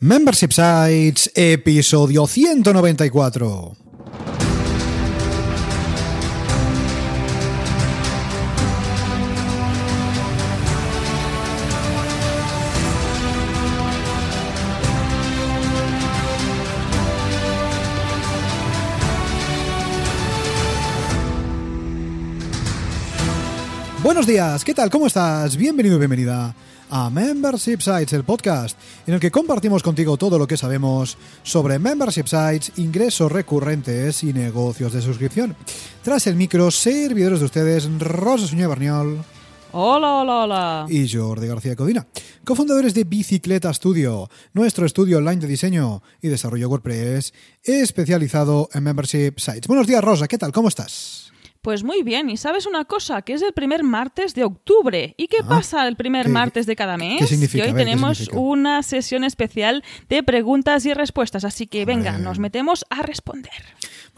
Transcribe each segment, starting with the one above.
Membership Sites, episodio 194. Buenos días, ¿qué tal? ¿Cómo estás? Bienvenido y bienvenida a Membership Sites, el podcast en el que compartimos contigo todo lo que sabemos sobre membership sites, ingresos recurrentes y negocios de suscripción. Tras el micro, servidores de ustedes, Rosa Suñé Barniol. Hola, hola, hola. Y Jordi García Codina, cofundadores de Bicicleta Studio, nuestro estudio online de diseño y desarrollo WordPress especializado en membership sites. Buenos días, Rosa, ¿qué tal? ¿Cómo estás? Pues muy bien, y sabes una cosa, que es el primer martes de octubre. ¿Y qué Ah, pasa el primer ¿qué- martes de cada mes? qué significa? Que hoy ver, ¿qué tenemos significa? una sesión especial de preguntas y respuestas, así que venga, nos metemos a responder.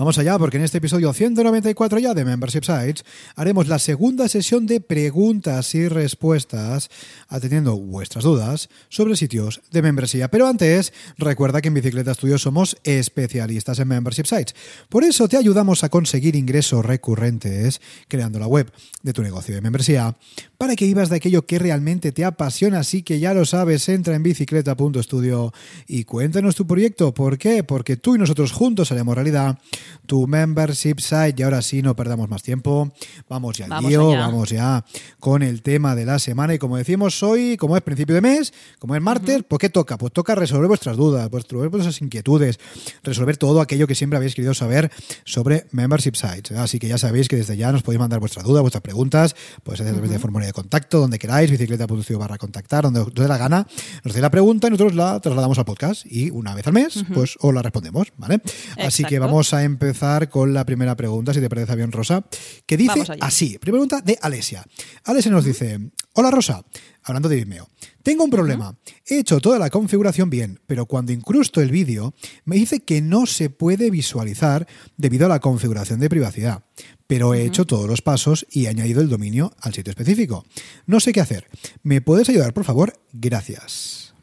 Vamos allá, porque en este episodio 194 ya de Membership Sites haremos la segunda sesión de preguntas y respuestas atendiendo vuestras dudas sobre sitios de membresía. Pero antes, recuerda que en Bicicleta Studio somos especialistas en Membership Sites. Por eso te ayudamos a conseguir ingresos recurrentes creando la web de tu negocio de membresía para que vivas de aquello que realmente te apasiona. Así que ya lo sabes, entra en bicicleta.studio y cuéntanos tu proyecto. ¿Por qué? Porque tú y nosotros juntos haremos realidad tu membership site. Y ahora sí, no perdamos más tiempo. Vamos ya al Vamos lío, allá. vamos ya con el tema de la semana. Y como decimos hoy, como es principio de mes, como es martes, ¿pues qué toca? Pues toca resolver vuestras dudas, resolver vuestras inquietudes, resolver todo aquello que siempre habéis querido saber sobre membership sites. Así que ya sabéis que desde ya nos podéis mandar vuestras dudas, vuestras preguntas, pues a través de formulario de contacto, donde queráis, bicicleta.studio barra contactar, donde os dé la gana, nos dé la pregunta y nosotros la trasladamos al podcast y una vez al mes, pues os la respondemos, ¿vale? Así que vamos a empezar con la primera pregunta, si te parece bien, Rosa, que dice así. Primera pregunta de Alesia. Alesia nos dice, hola Rosa, hablando de Vimeo, tengo un problema. He hecho toda la configuración bien, pero cuando incrusto el vídeo me dice que no se puede visualizar debido a la configuración de privacidad. Pero he hecho todos los pasos y he añadido el dominio al sitio específico. No sé qué hacer. ¿Me puedes ayudar, por favor? Gracias.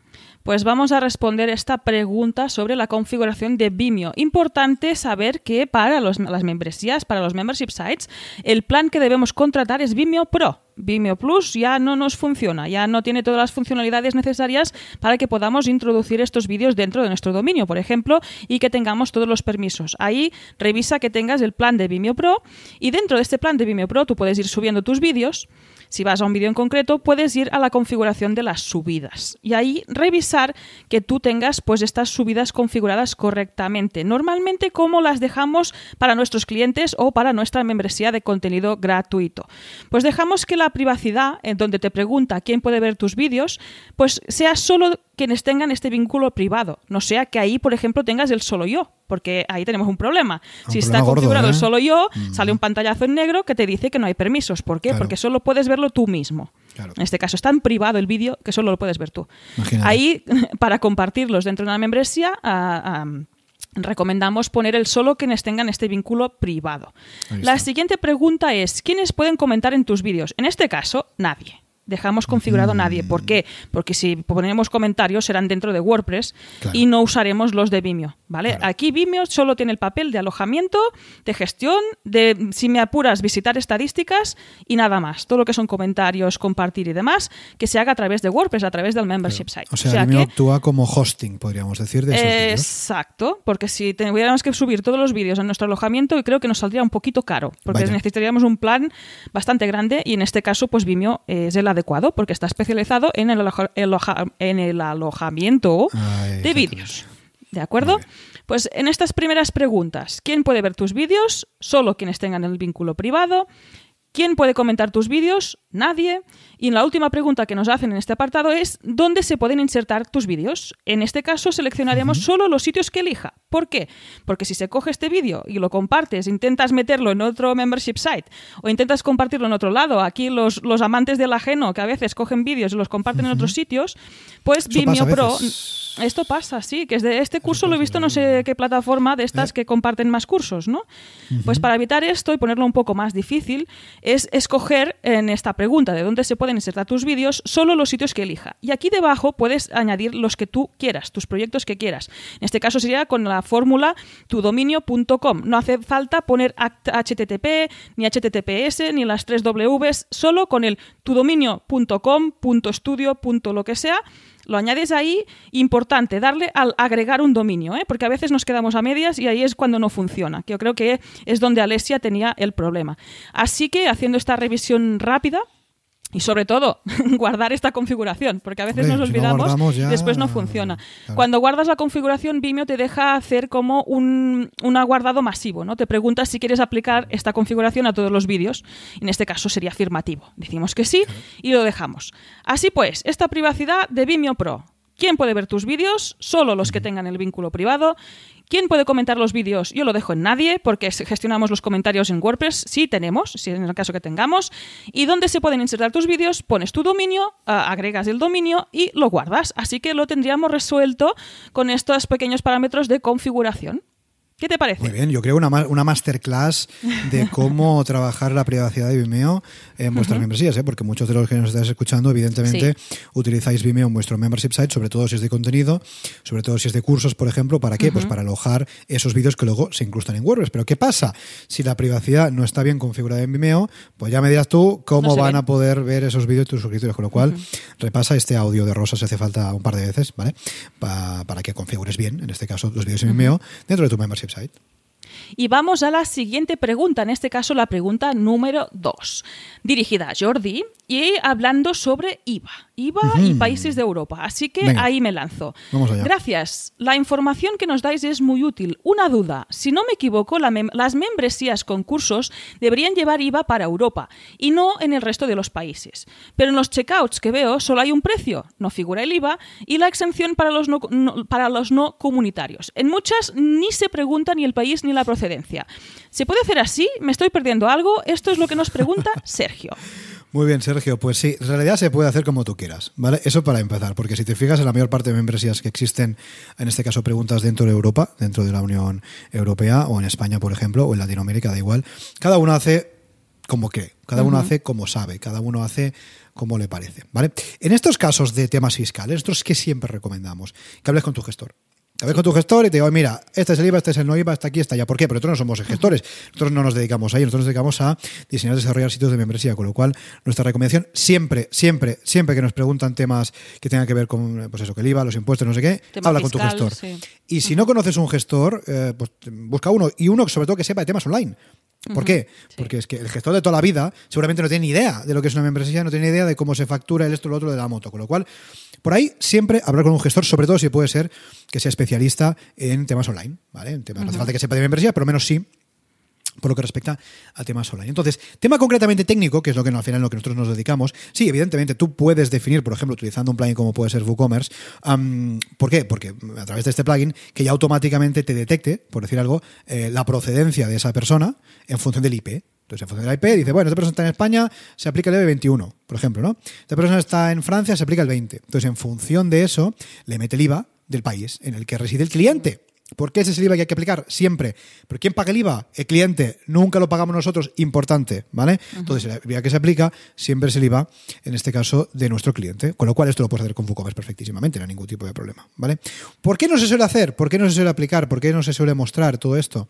Pues vamos a responder esta pregunta sobre la configuración de Vimeo. Importante saber que para los- las membresías, para los membership sites, el plan que debemos contratar es Vimeo Pro. Vimeo Plus ya no nos funciona, ya no tiene todas las funcionalidades necesarias para que podamos introducir estos vídeos dentro de nuestro dominio, por ejemplo, y que tengamos todos los permisos. Ahí revisa que tengas el plan de Vimeo Pro y dentro de este plan de Vimeo Pro tú puedes ir subiendo tus vídeos. Si vas a un vídeo en concreto, puedes ir a la configuración de las subidas y ahí revisar que tú tengas pues estas subidas configuradas correctamente. Normalmente como las dejamos para nuestros clientes o para nuestra membresía de contenido gratuito. Pues dejamos que la privacidad, en donde te pregunta quién puede ver tus vídeos, pues sea solo quienes tengan este vínculo privado. No sea que ahí, por ejemplo, tengas el solo yo, porque ahí tenemos un problema. Un si problema está gordo, configurado ¿eh? el solo yo, sale un pantallazo en negro que te dice que no hay permisos. ¿Por qué? Claro. Porque solo puedes verlo tú mismo. Claro. En este caso es tan privado el vídeo que solo lo puedes ver tú. Imagínate. Ahí, para compartirlos dentro de una membresía, ah, ah, recomendamos poner el solo quienes tengan este vínculo privado. La siguiente pregunta es, ¿quiénes pueden comentar en tus vídeos? En este caso, nadie. Dejamos configurado nadie. ¿Por qué? Porque si ponemos comentarios serán dentro de WordPress Claro. y no usaremos los de Vimeo, ¿vale? Claro. Aquí Vimeo solo tiene el papel de alojamiento, de gestión, de, si me apuras, visitar estadísticas y nada más. Todo lo que son comentarios, compartir y demás, que se haga a través de WordPress, a través del membership site. O sea, Vimeo que- actúa como hosting, podríamos decir, de esos vídeos. Exacto, porque si tuviéramos que subir todos los vídeos a nuestro alojamiento, creo que nos saldría un poquito caro, porque Vaya. necesitaríamos un plan bastante grande y en este caso, pues Vimeo es el adecuado porque está especializado en el, aloja- eloja- en el alojamiento Ay, de vídeos. ¿De acuerdo? Pues en estas primeras preguntas, ¿quién puede ver tus vídeos? Solo quienes tengan el vínculo privado. ¿Quién puede comentar tus vídeos? Nadie. Y la última pregunta que nos hacen en este apartado es ¿dónde se pueden insertar tus vídeos? En este caso seleccionaremos solo los sitios que elija. ¿Por qué? Porque si se coge este vídeo y lo compartes, intentas meterlo en otro membership site o intentas compartirlo en otro lado, aquí los, los amantes del ajeno que a veces cogen vídeos y los comparten en otros sitios, pues Eso Vimeo Pro... Esto pasa, sí, que es de este curso lo he visto no sé qué plataforma de estas que comparten más cursos, ¿no? Pues para evitar esto y ponerlo un poco más difícil, es escoger en esta pregunta de dónde se pueden insertar tus vídeos solo los sitios que elija. Y aquí debajo puedes añadir los que tú quieras, tus proyectos que quieras. En este caso sería con la fórmula tudominio.com. No hace falta poner HTTP, ni HTTPS, ni las tres Ws, solo con el tudominio.com, .estudio, lo que sea, lo añades ahí. Importante, darle al agregar un dominio, ¿eh? porque a veces nos quedamos a medias y ahí es cuando no funciona, que yo creo que es donde Alesia tenía el problema. Así que haciendo esta revisión rápida, y sobre todo, guardar esta configuración, porque a veces nos olvidamos y después no funciona. Cuando guardas la configuración, Vimeo te deja hacer como un, un guardado masivo, ¿no? Te preguntas si quieres aplicar esta configuración a todos los vídeos. En este caso sería afirmativo. Decimos que sí y lo dejamos. Así pues, esta privacidad de Vimeo Pro. ¿Quién puede ver tus vídeos? Solo los que tengan el vínculo privado. ¿Quién puede comentar los vídeos? Yo lo dejo en nadie, porque gestionamos los comentarios en WordPress. Sí tenemos, si en el caso que tengamos. ¿Y dónde se pueden insertar tus vídeos? Pones tu dominio, agregas el dominio y lo guardas. Así que lo tendríamos resuelto con estos pequeños parámetros de configuración. ¿Qué te parece? Muy bien, yo creo una, una masterclass de cómo trabajar la privacidad de Vimeo en vuestras membresías, ¿eh? porque muchos de los que nos estáis escuchando, evidentemente, utilizáis Vimeo en vuestro membership site, sobre todo si es de contenido, sobre todo si es de cursos, por ejemplo. ¿Para qué? Pues para alojar esos vídeos que luego se incrustan en WordPress. Pero ¿qué pasa? Si la privacidad no está bien configurada en Vimeo, pues ya me dirás tú cómo van a poder ver esos vídeos tus suscriptores. Con lo cual, repasa este audio de Rosa si hace falta un par de veces, ¿vale? para que configures bien, en este caso, los vídeos en Vimeo dentro de tu membership website. Y vamos a la siguiente pregunta, en este caso la pregunta número 2, dirigida a Jordi y hablando sobre IVA. IVA y países de Europa. Así que ahí me lanzo. Gracias. La información que nos dais es muy útil. Una duda. Si no me equivoco, las membresías con cursos deberían llevar IVA para Europa y no en el resto de los países. Pero en los checkouts que veo solo hay un precio, no figura el IVA, y la exención para los para los no comunitarios. En muchas ni se pregunta ni el país ni la procedencia. ¿Se puede hacer así? ¿Me estoy perdiendo algo? Esto es lo que nos pregunta Sergio. Muy bien, Sergio. Pues sí, en realidad se puede hacer como tú quieras, ¿vale? Eso para empezar, porque si te fijas en la mayor parte de membresías que existen, en este caso preguntas dentro de Europa, dentro de la Unión Europea, o en España, por ejemplo, o en Latinoamérica, da igual, cada uno hace como cree, cada uno hace como sabe, cada uno hace como le parece, ¿vale? En estos casos de temas fiscales, nosotros que siempre recomendamos que hables con tu gestor. A con tu gestor y te digo, mira, este es el IVA, este es el no IVA, está aquí, está allá. ¿Por qué? Porque nosotros no somos gestores. Nosotros no nos dedicamos a ello. Nosotros nos dedicamos a diseñar y desarrollar sitios de membresía. Con lo cual, nuestra recomendación siempre, siempre, siempre que nos preguntan temas que tengan que ver con, pues eso, que el IVA, los impuestos, no sé qué, habla con tu gestor. Y si no conoces un gestor, eh, pues busca uno. Y uno sobre todo que sepa de temas online. ¿Por qué? Porque es que el gestor de toda la vida seguramente no tiene ni idea de lo que es una membresía, no tiene ni idea de cómo se factura el esto, lo otro de la moto. Con lo cual, por ahí siempre hablar con un gestor, sobre todo si puede ser que sea especialista en temas online. ¿vale? No hace falta que sepa de membresía, pero menos sí por lo que respecta a temas online. Entonces, tema concretamente técnico, que es lo que al final lo que nosotros nos dedicamos, sí, evidentemente tú puedes definir, por ejemplo, utilizando un plugin como puede ser WooCommerce, ¿por qué? Porque a través de este plugin, que ya automáticamente te detecte, por decir algo, eh, la procedencia de esa persona en función del IP. Entonces, en función del IP, dice, bueno, esta persona está en España, se aplica el EB21, por ejemplo, ¿no? Esta persona está en Francia, se aplica el 20. Entonces, en función de eso, le mete el IVA del país en el que reside el cliente. ¿Por qué ese es el IVA que hay que aplicar? Siempre. ¿Pero quién paga el IVA? El cliente. Nunca lo pagamos nosotros. Importante, ¿vale? Entonces, el IVA que se aplica siempre es el IVA, en este caso, de nuestro cliente. Con lo cual, esto lo puedes hacer con WooCommerce perfectísimamente, no hay ningún tipo de problema, ¿vale? ¿Por qué no se suele hacer? ¿Por qué no se suele aplicar? ¿Por qué no se suele mostrar todo esto?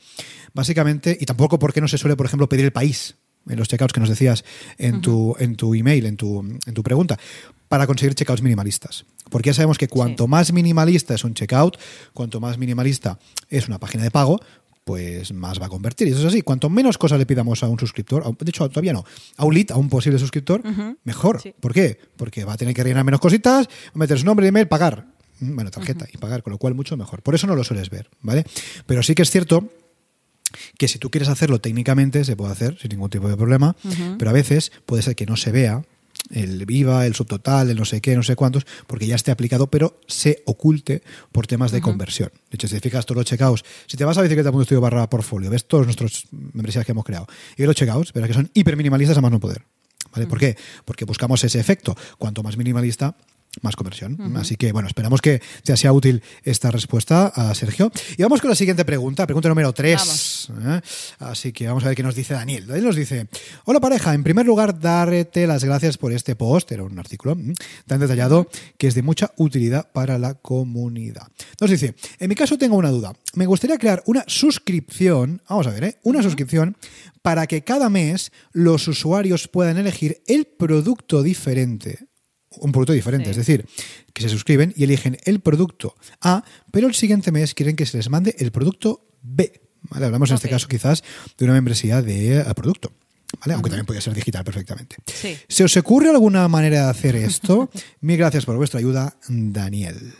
Básicamente, y tampoco por qué no se suele, por ejemplo, pedir el país en los checkouts que nos decías en, tu, en tu email, en tu, en tu pregunta, para conseguir checkouts minimalistas. Porque ya sabemos que cuanto más minimalista es un checkout, cuanto más minimalista es una página de pago, pues más va a convertir. Y eso es así. Cuanto menos cosas le pidamos a un suscriptor, de hecho todavía no, a un lead, a un posible suscriptor, mejor. ¿Por qué? Porque va a tener que rellenar menos cositas, meter su nombre, email, pagar. Mm, bueno, tarjeta y pagar, con lo cual mucho mejor. Por eso no lo sueles ver, ¿vale? Pero sí que es cierto que si tú quieres hacerlo técnicamente se puede hacer sin ningún tipo de problema, pero a veces puede ser que no se vea el IVA, el subtotal, el no sé qué, no sé cuántos, porque ya esté aplicado, pero se oculte por temas de conversión. De hecho, si te fijas todos los checkouts, si te vas a bicicleta.studio barra portfolio, ves todos nuestros membresías que hemos creado y ves los checkouts, verás que son hiper minimalistas a más no poder. ¿Vale? ¿Por qué? Porque buscamos ese efecto. Cuanto más minimalista, más conversión. Así que, bueno, esperamos que te sea útil esta respuesta a Sergio. Y vamos con la siguiente pregunta, pregunta número 3. ¿eh? Así que vamos a ver qué nos dice Daniel. Daniel nos dice, hola pareja, en primer lugar, darte las gracias por este post, era un artículo tan detallado que es de mucha utilidad para la comunidad. Nos dice, en mi caso tengo una duda. Me gustaría crear una suscripción, vamos a ver, ¿eh? una suscripción para que cada mes los usuarios puedan elegir el producto diferente un producto diferente. Sí. Es decir, que se suscriben y eligen el producto A, pero el siguiente mes quieren que se les mande el producto B. ¿vale? Hablamos en este caso quizás de una membresía de eh, producto. ¿Vale? Aunque también podría ser digital perfectamente. Sí. ¿Se os ocurre alguna manera de hacer esto? Mil gracias por vuestra ayuda, Daniel.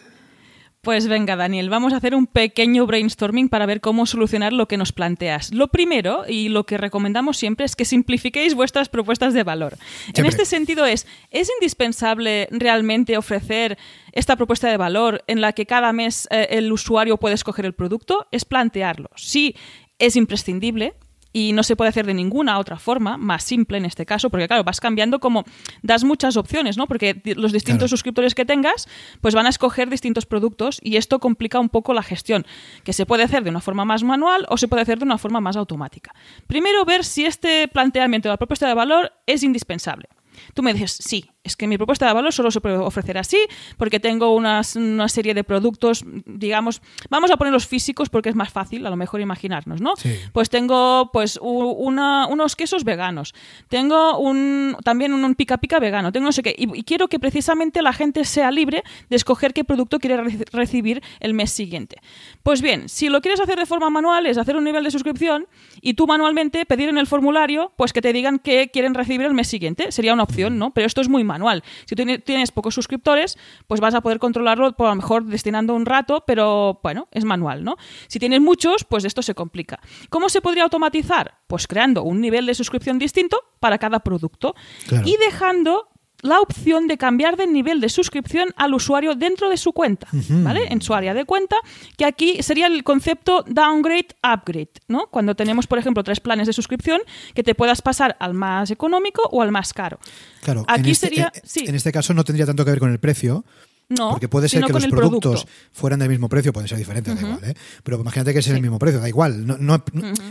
Pues venga, Daniel, vamos a hacer un pequeño brainstorming para ver cómo solucionar lo que nos planteas. Lo primero, y lo que recomendamos siempre, es que simplifiquéis vuestras propuestas de valor. En este sentido es, ¿es indispensable realmente ofrecer esta propuesta de valor en la que cada mes eh, el usuario puede escoger el producto? Es plantearlo. Sí, es imprescindible, y no se puede hacer de ninguna otra forma, más simple en este caso, porque claro, vas cambiando como das muchas opciones, ¿no? Porque los distintos Claro. suscriptores que tengas, pues van a escoger distintos productos y esto complica un poco la gestión, que se puede hacer de una forma más manual o se puede hacer de una forma más automática. Primero, ver si este planteamiento de la propuesta de valor es indispensable. Tú me dices, sí, es que mi propuesta de valor solo se puede ofrecer así, porque tengo unas- una serie de productos, digamos, vamos a poner los físicos porque es más fácil, a lo mejor imaginarnos, ¿no? Sí. Pues tengo pues una- unos quesos veganos, tengo un, también un, un pica pica vegano, tengo no sé qué, y, y quiero que precisamente la gente sea libre de escoger qué producto quiere re- recibir el mes siguiente. Pues bien, si lo quieres hacer de forma manual, es hacer un nivel de suscripción y tú manualmente pedir en el formulario pues que te digan qué quieren recibir el mes siguiente. Sería una opción, ¿no? Pero esto es muy manual. Si tienes pocos suscriptores, pues vas a poder controlarlo por a lo mejor destinando un rato, pero bueno, es manual, ¿no? Si tienes muchos, pues esto se complica. ¿Cómo se podría automatizar? Pues creando un nivel de suscripción distinto para cada producto Claro. y dejando la opción de cambiar de nivel de suscripción al usuario dentro de su cuenta, ¿vale? En su área de cuenta, que aquí sería el concepto downgrade, upgrade, ¿no? Cuando tenemos, por ejemplo, tres planes de suscripción, que te puedas pasar al más económico o al más caro. Claro, Aquí en, este, sería- en- sí. en este caso no tendría tanto que ver con el precio, No, porque puede ser que los productos producto. fueran del mismo precio, pueden ser diferentes, da igual, ¿eh? Pero imagínate que es el mismo precio, da igual. No, no,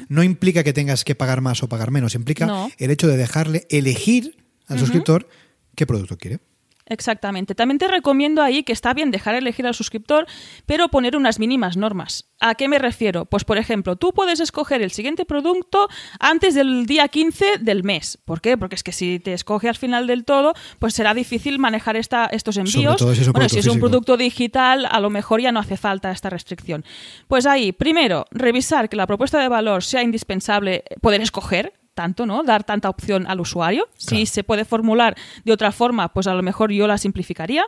no implica que tengas que pagar más o pagar menos, implica No. el hecho de dejarle elegir al suscriptor qué producto quiere. Exactamente. También te recomiendo ahí que está bien dejar elegir al suscriptor, pero poner unas mínimas normas. ¿A qué me refiero? Pues, por ejemplo, tú puedes escoger el siguiente producto antes del día 15 del mes. ¿Por qué? Porque es que si te escoge al final del todo, pues será difícil manejar esta, estos envíos. todo si es un bueno, si es un producto digital, a lo mejor ya no hace falta esta restricción. Pues ahí, primero, revisar que la propuesta de valor sea indispensable poder escoger tanto, ¿no? Dar tanta opción al usuario. Si Claro. se puede formular de otra forma, pues a lo mejor yo la simplificaría.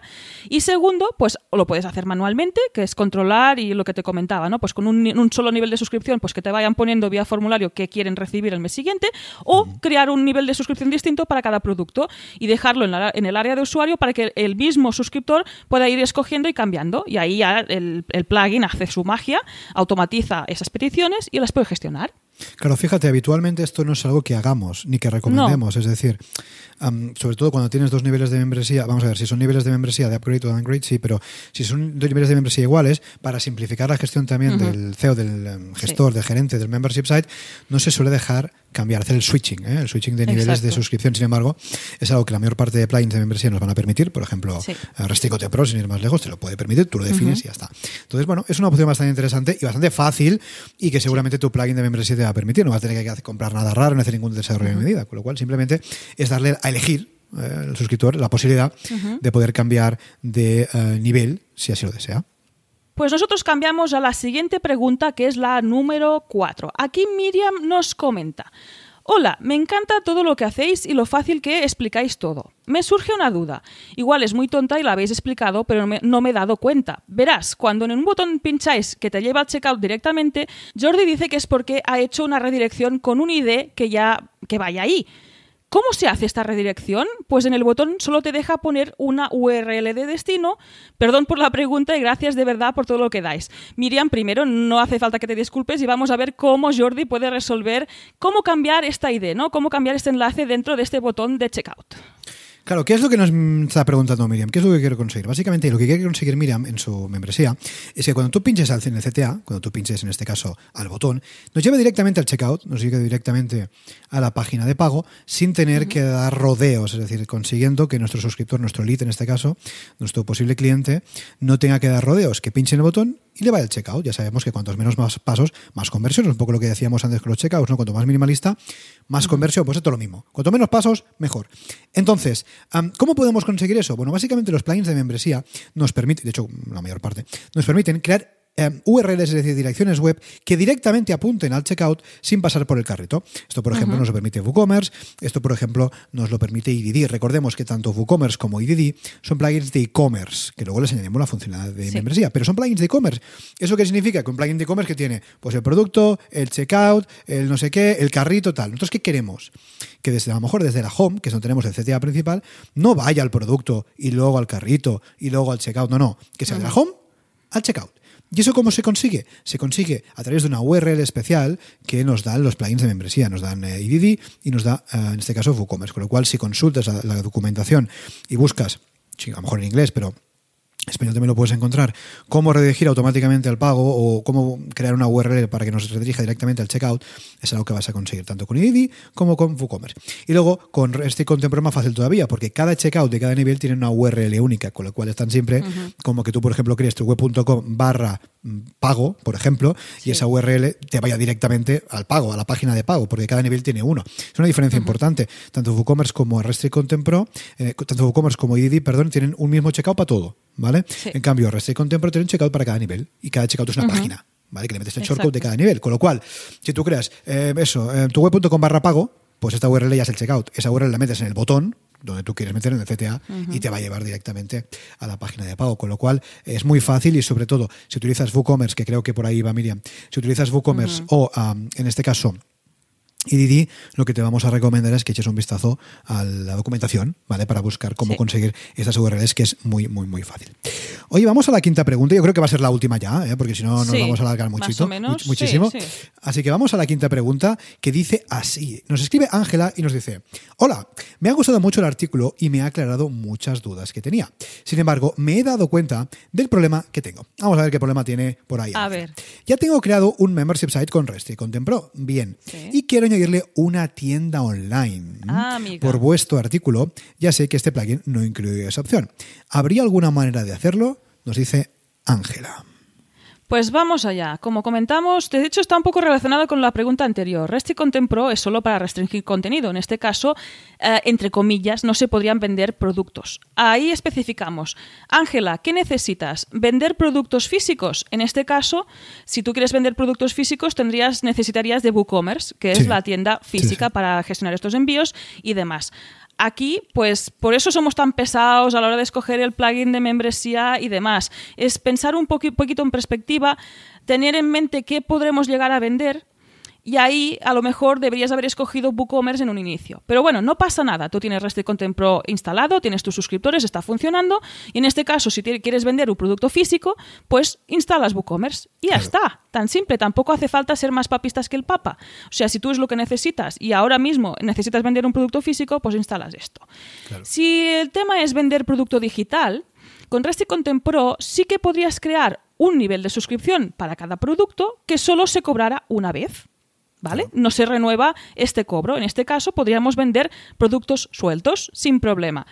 Y segundo, pues lo puedes hacer manualmente, que es controlar y lo que te comentaba, ¿no? Pues con un solo nivel de suscripción, pues que te vayan poniendo vía formulario que quieren recibir el mes siguiente, o crear un nivel de suscripción distinto para cada producto y dejarlo en, la- en el área de usuario para que el mismo suscriptor pueda ir escogiendo y cambiando. Y ahí ya el, el plugin hace su magia, automatiza esas peticiones y las puede gestionar. Claro, fíjate, habitualmente esto no es algo que hagamos ni que recomendemos. Es decir, am, sobre todo cuando tienes dos niveles de membresía, vamos a ver, si son niveles de membresía de upgrade o downgrade, sí, pero si son dos niveles de membresía iguales, para simplificar la gestión también del CEO, del em, gestor, del gerente del membership site, no se suele dejar cambiar, hacer el switching, ¿eh? el switching de niveles de Exacto. suscripción. Sin embargo, es algo que la mayor parte de plugins de membresía nos van a permitir. Por ejemplo, Sí. eh, Restricote Pro, sin ir más lejos, te lo puede permitir, tú lo defines y ya está. Entonces, bueno, es una opción bastante interesante y bastante fácil y que seguramente tu plugin de membresía te va a permitir. No vas a tener que comprar nada raro, no hacer ningún desarrollo de medida. Con lo cual, simplemente es darle a elegir eh, al suscriptor la posibilidad de poder cambiar de eh, nivel si así lo desea. Pues nosotros cambiamos a la siguiente pregunta, que es la número 4. Aquí Miriam nos comenta. Hola, me encanta todo lo que hacéis y lo fácil que explicáis todo. Me surge una duda. Igual es muy tonta y la habéis explicado, pero me- no me he dado cuenta. Verás, cuando en un botón pincháis que te lleva al checkout directamente, Jordi dice que es porque ha hecho una redirección con un ID que ya que vaya ahí. ¿Cómo se hace esta redirección? Pues en el botón solo te deja poner una URL de destino. Perdón por la pregunta y gracias de verdad por todo lo que dais. Miriam, primero, no hace falta que te disculpes y vamos a ver cómo Jordi puede resolver cómo cambiar esta ID, ¿no? Cómo cambiar este enlace dentro de este botón de checkout. Claro, ¿qué es lo que nos está preguntando Miriam? ¿Qué es lo que quiere conseguir? Básicamente, lo que quiere conseguir Miriam en su membresía es que cuando tú pinches al en CTA, cuando tú pinches en este caso al botón, nos lleve directamente al checkout, nos lleve directamente a la página de pago, sin tener que dar rodeos, es decir, consiguiendo que nuestro suscriptor, nuestro lead en este caso, nuestro posible cliente, no tenga que dar rodeos, que pinche en el botón y le va el checkout. Ya sabemos que cuantos menos más pasos, más conversión. Es un poco lo que decíamos antes con los checkouts, ¿no? Cuanto más minimalista, más conversión. Pues esto es lo mismo. Cuanto menos pasos, mejor. Entonces, ¿cómo podemos conseguir eso? Bueno, básicamente los plugins de membresía nos permiten, de hecho, la mayor parte, nos permiten crear Em, URLs, es decir, direcciones web que directamente apunten al checkout sin pasar por el carrito. Esto, por ejemplo, nos lo permite WooCommerce, esto, por ejemplo, nos lo permite IDD. Recordemos que tanto WooCommerce como IDD son plugins de e-commerce, que luego les añadimos la funcionalidad de membresía, pero son plugins de e-commerce. ¿Eso qué significa? Que un plugin de e-commerce que tiene pues el producto, el checkout, el no sé qué, el carrito, tal. Nosotros, ¿qué queremos? Que desde a lo mejor desde la home, que es donde tenemos el CTA principal, no vaya al producto y luego al carrito y luego al checkout. No, no. Que sea de la home al checkout. ¿Y eso cómo se consigue? Se consigue a través de una URL especial que nos dan los plugins de membresía, nos dan eh, IDD y nos da, eh, en este caso, WooCommerce. Con lo cual, si consultas la, documentación y buscas, a lo mejor en inglés, pero español también lo puedes encontrar, cómo redirigir automáticamente al pago o cómo crear una URL para que nos redirija directamente al checkout, es algo que vas a conseguir tanto con IDD como con WooCommerce. Y luego con este Contempro más fácil todavía, porque cada checkout de cada nivel tiene una URL única, con lo cual están siempre como que tú, por ejemplo, crees tu web.com barra mm, pago, por ejemplo, y esa URL te vaya directamente al pago, a la página de pago, porque cada nivel tiene uno. Es una diferencia importante. Tanto WooCommerce como Restrict Content Pro, eh, tanto WooCommerce como IDD, perdón, tienen un mismo checkout para todo. ¿Vale? En cambio, REST y Contempor tiene un checkout para cada nivel y cada checkout es una página, ¿vale? Que le metes el shortcode de cada nivel. Con lo cual, si tú creas eh, eso, en tu web.com barra pago, pues esta URL ya es el checkout. Esa URL la metes en el botón donde tú quieres meter en el CTA y te va a llevar directamente a la página de pago. Con lo cual es muy fácil y sobre todo si utilizas WooCommerce, que creo que por ahí va Miriam, si utilizas WooCommerce o en este caso y Didi, lo que te vamos a recomendar es que eches un vistazo a la documentación, ¿vale? Para buscar cómo conseguir estas URLs, que es muy, muy, muy fácil. Oye, vamos a la quinta pregunta. Yo creo que va a ser la última ya, ¿eh? porque si no nos vamos a alargar muchito, muchísimo. Así que vamos a la quinta pregunta, que dice así. Nos escribe Ángela y nos dice, hola, me ha gustado mucho el artículo y me ha aclarado muchas dudas que tenía. Sin embargo, me he dado cuenta del problema que tengo. Vamos a ver qué problema tiene por ahí. A ver. Ya tengo creado un membership site con REST y con Tempro. Bien. Y quiero añadirle una tienda online. Ah, Por vuestro artículo, ya sé que este plugin no incluye esa opción. ¿Habría alguna manera de hacerlo? Nos dice Ángela. Pues vamos allá. Como comentamos, de hecho está un poco relacionado con la pregunta anterior. REST y Content Pro es solo para restringir contenido. En este caso, eh, entre comillas, no se podrían vender productos. Ahí especificamos. Ángela, ¿qué necesitas? ¿Vender productos físicos? En este caso, si tú quieres vender productos físicos, tendrías, necesitarías de WooCommerce, que es la tienda física para gestionar estos envíos y demás. Aquí, pues por eso somos tan pesados a la hora de escoger el plugin de membresía y demás. Es pensar un poquito en perspectiva, tener en mente qué podremos llegar a vender y ahí a lo mejor deberías haber escogido WooCommerce en un inicio. Pero bueno, no pasa nada. Tú tienes Rest Content Pro instalado, tienes tus suscriptores, está funcionando. Y en este caso, si quieres vender un producto físico, pues instalas WooCommerce. Y ya está. Tan simple. Tampoco hace falta ser más papistas que el Papa. O sea, si tú es lo que necesitas y ahora mismo necesitas vender un producto físico, pues instalas esto. Si el tema es vender producto digital, con Rest Content Pro sí que podrías crear un nivel de suscripción para cada producto que solo se cobrara una vez. ¿Vale? No se renueva este cobro. En este caso podríamos vender productos sueltos sin problema.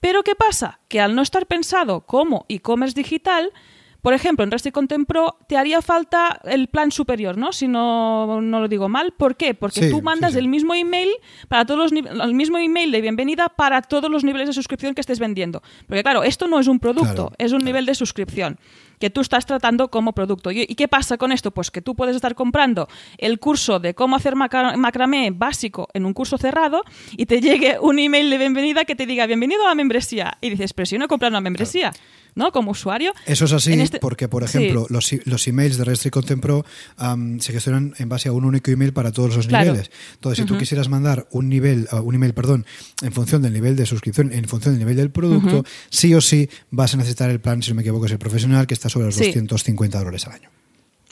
Pero ¿qué pasa? Que al no estar pensado como e-commerce digital, por ejemplo, en Rest Content Pro te haría falta el plan superior, ¿no? Si no, no lo digo mal. ¿Por qué? Porque tú mandas el mismo email para todos los el mismo email de bienvenida para todos los niveles de suscripción que estés vendiendo. Porque claro, esto no es un producto, es un nivel de suscripción que tú estás tratando como producto. ¿Y qué pasa con esto? Pues que tú puedes estar comprando el curso de cómo hacer macramé básico en un curso cerrado y te llegue un email de bienvenida que te diga bienvenido a la membresía. Y dices, pero si no he comprado una membresía. ¿No? Como usuario. Eso es así este porque, por ejemplo, los, los, emails de Restrict Content Pro se gestionan en base a un único email para todos los niveles. Entonces, si tú quisieras mandar un nivel, uh, un email, perdón, en función del nivel de suscripción, en función del nivel del producto, sí o sí vas a necesitar el plan, si no me equivoco, es el profesional, que está sobre los 250 dólares al año.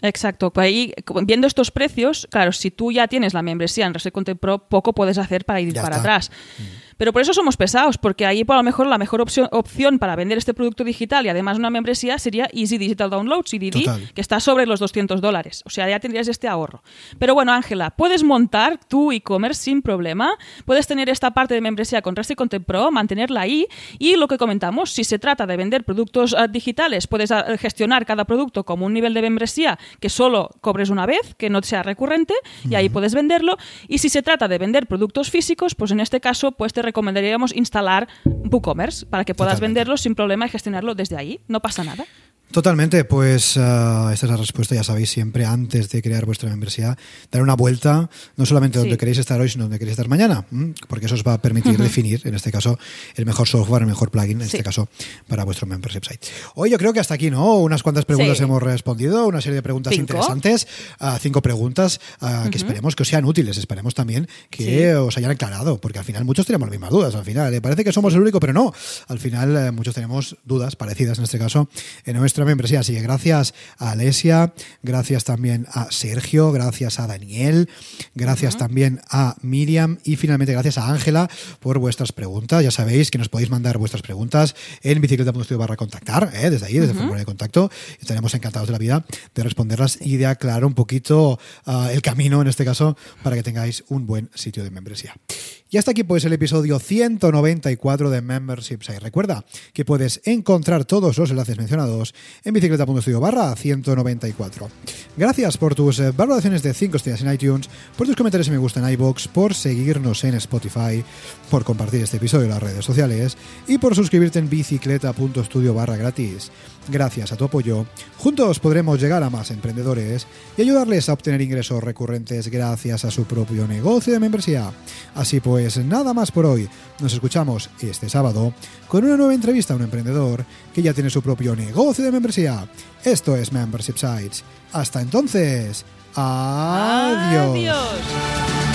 Exacto. Ahí, viendo estos precios, claro, si tú ya tienes la membresía en Reset Content Pro, poco puedes hacer para ir para atrás. Mm. Pero por eso somos pesados, porque ahí por lo mejor la mejor opción, opción para vender este producto digital y además una membresía sería Easy Digital Downloads, EDD, Total. que está sobre los 200 dólares. O sea, ya tendrías este ahorro. Pero bueno, Ángela, puedes montar tu e-commerce sin problema. Puedes tener esta parte de membresía con Rest y Content Pro, mantenerla ahí. Y lo que comentamos, si se trata de vender productos eh, digitales, puedes eh, gestionar cada producto como un nivel de membresía que solo cobres una vez, que no sea recurrente, y ahí puedes venderlo. Y si se trata de vender productos físicos, pues en este caso, pues te recomendaríamos instalar WooCommerce para que puedas Totalmente. venderlo sin problema y gestionarlo desde ahí. No pasa nada. Totalmente, pues ah, esta es la respuesta, ya sabéis, siempre antes de crear vuestra membresía, dar una vuelta, no solamente donde Sí. queréis estar hoy, sino donde queréis estar mañana, ¿m? porque eso os va a permitir definir, en este caso, el mejor software, el mejor plugin, en Sí. este caso, para vuestro membership site. Hoy yo creo que hasta aquí, ¿no? Unas cuantas preguntas Sí. hemos respondido, una serie de preguntas Cinco. interesantes, ah, cinco preguntas ah, que esperemos que os sean útiles, esperemos también que os hayan aclarado, porque al final muchos tenemos las mismas dudas, al final, eh, parece que somos el único, pero no, al final eh, muchos tenemos dudas parecidas en este caso en nuestra membresía, así que gracias a Alesia, gracias también a Sergio, gracias a Daniel, gracias también a Miriam y finalmente gracias a Ángela por vuestras preguntas, ya sabéis que nos podéis mandar vuestras preguntas en bicicleta.studio barra contactar, ¿eh? desde ahí, desde el formulario de contacto, estaremos encantados de la vida de responderlas y de aclarar un poquito ah, el camino, en este caso, para que tengáis un buen sitio de membresía. Y hasta aquí pues el episodio 194 de Membership Site. Recuerda que puedes encontrar todos los enlaces mencionados en bicicleta.studio barra 194. Gracias por tus eh, valoraciones de 5 estrellas en iTunes, por tus comentarios y me gusta en iBox, por seguirnos en Spotify, por compartir este episodio en las redes sociales y por suscribirte en bicicleta.studio barra gratis. Gracias a tu apoyo, juntos podremos llegar a más emprendedores y ayudarles a obtener ingresos recurrentes gracias a su propio negocio de membresía. Así pues, nada más por hoy. Nos escuchamos este sábado con una nueva entrevista a un emprendedor que ya tiene su propio negocio de membresía. Esto es Membership Sites. Hasta entonces, adiós. Adiós.